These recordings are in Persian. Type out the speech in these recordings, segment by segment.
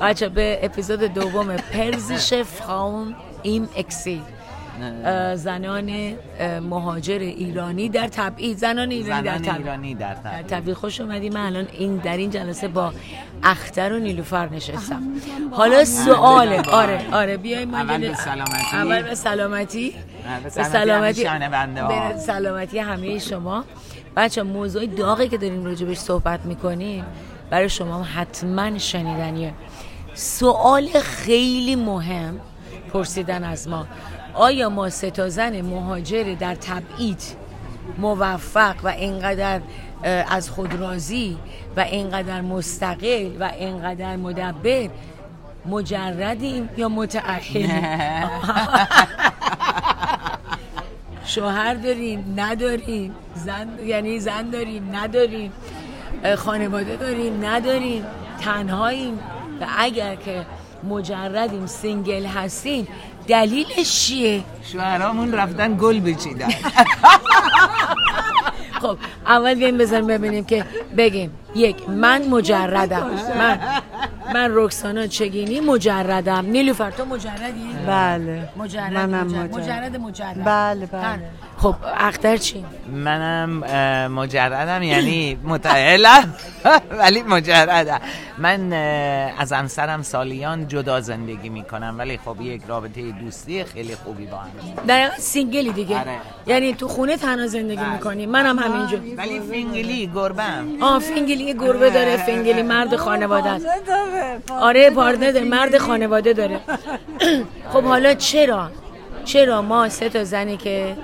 بچه به اپیزود دوم پرزیش فراون ایم اکسی زنان مهاجر ایرانی در تبعید. زنان ایرانی در تبعید. ایرانی در در تبعید. تبعید. خوش اومدی. من الان این در این جلسه با اختر و نیلوفر نشستم. حالا سواله آره آره بیای ما اول به سلامتی. اول به سلامتی. به سلامتی. به سلامتی همه شما. بچه موضوع داغی که داریم راجبش صحبت می‌کنیم. برای شما هم حتما شنیدنیه. سوال خیلی مهم پرسیدن از ما. آیا ما سه تا زن مهاجر در تبعید موفق و اینقدر از خود راضی و اینقدر مستقل و اینقدر مدبر مجردیم یا متعهلیم شوهر داریم نداریم زن یعنی زن داریم نداریم خانواده داریم نداریم تنهاییم. و اگر که مجردیم single هستیم دلیلش چیه؟ شوهرامون رفتن گل بچینن خب اول بیایم بذاریم ببینیم که بگیم یک من مجردم. من من رکسانا چگینی مجردم. نیلوفر تو مجردی؟ بله. مجرد منم مجرد. مجرد. مجرد مجرد. بله، بله. خب اختر چی؟ منم مجردم یعنی متأهلم ولی مجردم. من از همسرم سالیان جدا زندگی می‌کنم. ولی خب یک رابطه دوستی خیلی خوبی با هم. در واقع single ی دیگه. آره. یعنی تو خونه تنها زندگی می‌کنی. منم همینجور. ولی فینگلی گربم آه فینگلی گربه داره. فینگلی مرد خانواده است آره partner مرد خانواده داره. خب حالا چرا؟ چرا ما سه تا زنی که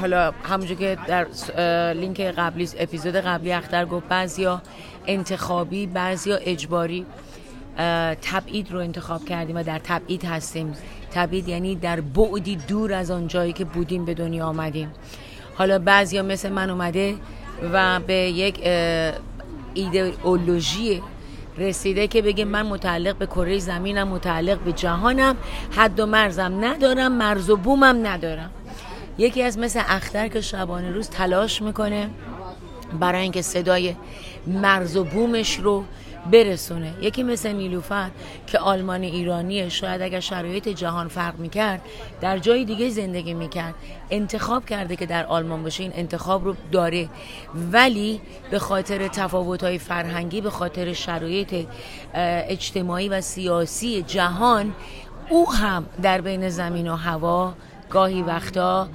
حالا همونجور که در لینک قبلی اپیزود قبلی اختر گفت بعضیا انتخابی بعضیا اجباری اه، تبعید رو انتخاب کردیم و در تبعید هستیم. تبعید یعنی در بعدی دور از آن جایی که بودیم به دنیا آمدیم. حالا بعضیا مثل من اومده و به یک ایدئولوژی رسیده که بگه من متعلق به کره زمینم متعلق به جهانم. حد و مرزم ندارم مرز و بومم ندارم. یکی از مثل اختر که شبانه روز تلاش می‌کنه برای اینکه صدای مرز و بومش رو برسونه. یکی مثل نیلوفر که آلمان ایرانیه شاید اگر شرایط جهان فرق می‌کرد در جای دیگه زندگی می‌کرد. انتخاب کرده که در آلمان باشه این انتخاب رو داره. ولی به خاطر تفاوت‌های فرهنگی به خاطر شرایط اجتماعی و سیاسی جهان او هم در بین زمین و هوا گاهی وقتا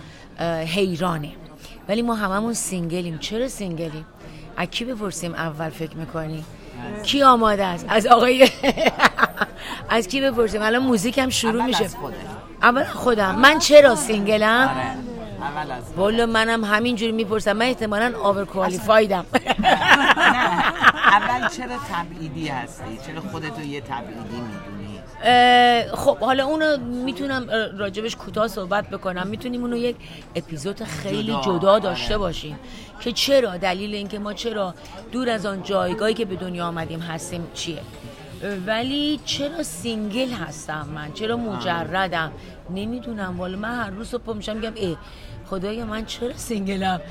حیرانه. ولی ما هممون single یم. چرا single یم؟ از کی بپرسیم اول فکر می‌کنی؟ کی آماده است؟ از آقای از کی بپرسیم؟ الان موزیک هم شروع میشه. از خودت. اول خودم. من چرا single م؟ آره اول از والا منم همینجوری می‌پرسم. من احتمالا overqualified م اول چرا تبعیدی هستی؟ چرا خودتو یه تبعیدی می‌دونی؟ خب حالا اونو می‌تونم راجبش کوتاه صحبت بکنم. می‌تونیم اونو یک اپیزود خیلی جدا، آره. داشته باشیم. که چرا؟ دلیل اینکه ما چرا دور از آن جایگاهی که به دنیا آمدیم هستیم چیه؟ ولی چرا single هستم من؟ چرا مجردم؟ نمی‌دونم. والا من هر روز صبح میشم میگم ای خدایا من چرا سینگلم؟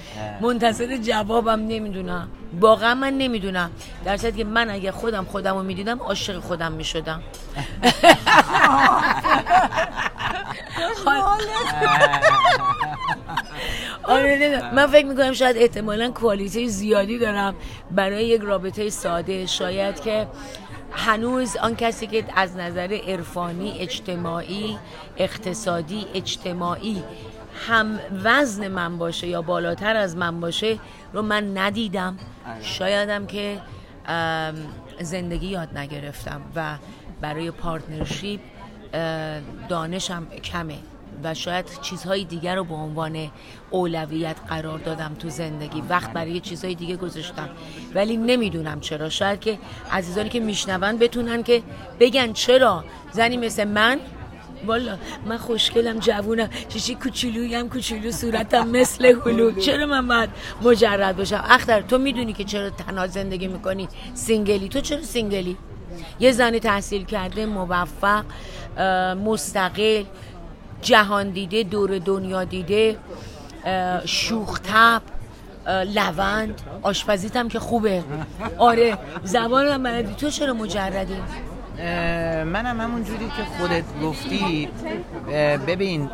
منتظر جوابم نمی‌دونم. واقعا من نمی‌دونم. در صورتی که من اگه خودم خودم رو می‌دیدم عاشق خودم می‌شدم. آره. من فکر می‌کنم شاید احتمالا کوالیتی زیادی دارم برای یک رابطه ساده. شاید که هنوز آن کسی که از نظر عرفانی اجتماعی اقتصادی اجتماعی هم وزن من باشه یا بالاتر از من باشه رو من ندیدم. شایدم که زندگی یاد نگرفتم و برای پارتنرشیپ دانشم کمه. و شاید چیزهای دیگر رو به عنوان اولویت قرار دادم تو زندگی. وقت برای چیزهای دیگه گذاشتم. ولی نمی‌دونم چرا. شاید که عزیزانی که میشنون بتونن که بگن چرا. زنی مثل من والا من خوشگلم جوونم. شیشی کوچولویم کوچولو صورتم مثل هلو چرا من باید مجرد باشم؟ اختر تو می‌دونی که چرا تنها زندگی می‌کنی؟ single ی. تو چرا single ی؟ یه زن تحصیل کرده موفق مستقل. جهان دیده دور دنیا دیده اه، شوخ طبع لوند. آشپزیت هم که خوبه. آره زبان هم بلدی تو چرا مجردی؟ منم همون جوری که خودت گفتی. ببین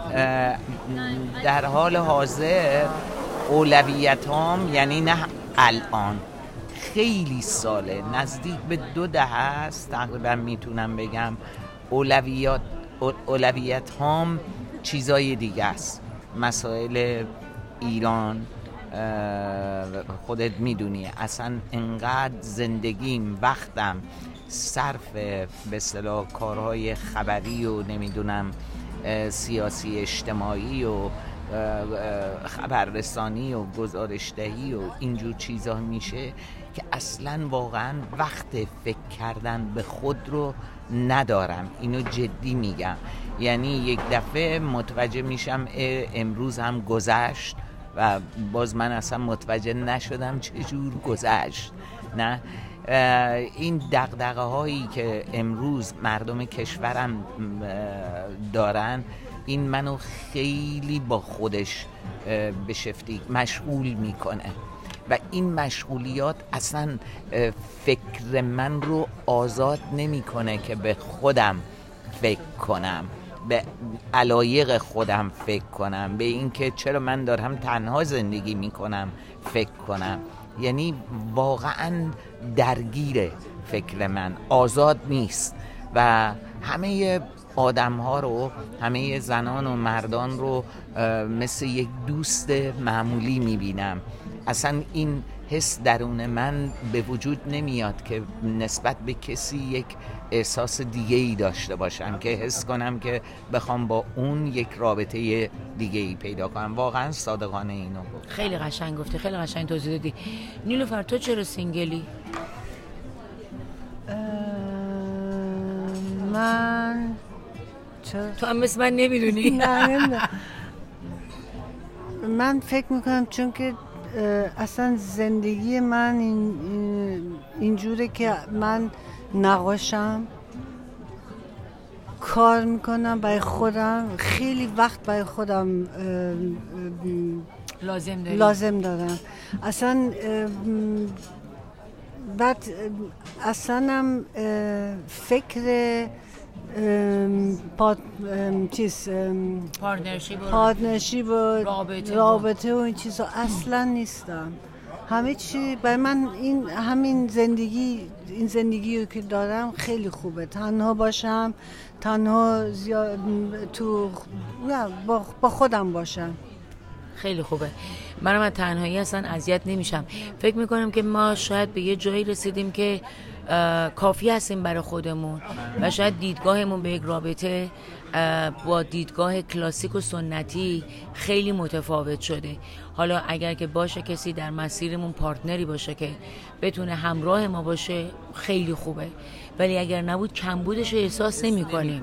در حال حاضر اولویت هم یعنی نه الان. خیلی ساله. نزدیک به دو ده هست تقریبا می‌تونم بگم اولویات اولویت هم چیزای دیگه است. مسائل ایران خودت می‌دونی. اصلا انقدر زندگیم وقتم صرف به صلاح کارهای خبری و نمی‌دونم سیاسی اجتماعی و خبررسانی و گزارشدهی و اینجور چیزا میشه. که اصلا واقعا وقت فکر کردن به خود رو ندارم. اینو جدی میگم. یعنی یک دفعه متوجه میشم امروز هم گذشت و باز من اصلا متوجه نشدم چجور گذشت. نه؟ این دقدقه هایی که امروز مردم کشورم دارن این منو خیلی با خودش به شفتی مشغول می‌کنه. و این مشغولیات اصلا فکر من رو آزاد نمی‌کنه که به خودم فکر کنم به علایق خودم فکر کنم به اینکه چرا من دارم تنها زندگی می‌کنم فکر کنم. یعنی واقعا درگیر فکر من آزاد نیست. و همه آدم ها رو همه زنان و مردان رو مثل یک دوست معمولی می‌بینم. اصلا این حس درون من به وجود نمیاد که نسبت به کسی یک احساس دیگه ای داشته باشم که حس کنم که بخوام با اون یک رابطه دیگه ای پیدا کنم. واقعا صادقانه اینو گفت. خیلی قشنگ گفتی خیلی قشنگ توضیح دادی. نیلوفر تو چرا سینگلی؟ من تو هم مثل من نمی‌دونی. نه من فکر می‌کنم چون که اصلا زندگی من این اینجوره که من نقاشم کار می‌کنم برای خودم خیلی وقت برای خودم لازم لازم دارم. اصلا بعد اصلا فکر پاد چیز پارتنرشیپ و رابطه, رابطه و این چیزا اصلا نیستم همه چی برای من این همین زندگی این زندگی که دارم خیلی خوبه. تنها باشم تنها زیاد تو با خودم باشم. خیلی خوبه. منم از تنهایی اصلا اذیت نمیشم. فکر می‌کنم که ما شاید به یه جایی رسیدیم که کافی هستیم برای خودمون. و شاید دیدگاهمون به یک رابطه با دیدگاه کلاسیک و سنتی خیلی متفاوت شده. حالا اگر که باشه کسی در مسیرمون پارتنری باشه که بتونه همراه ما باشه خیلی خوبه. ولی اگر نبود کمبودش رو احساس نمی کنیم.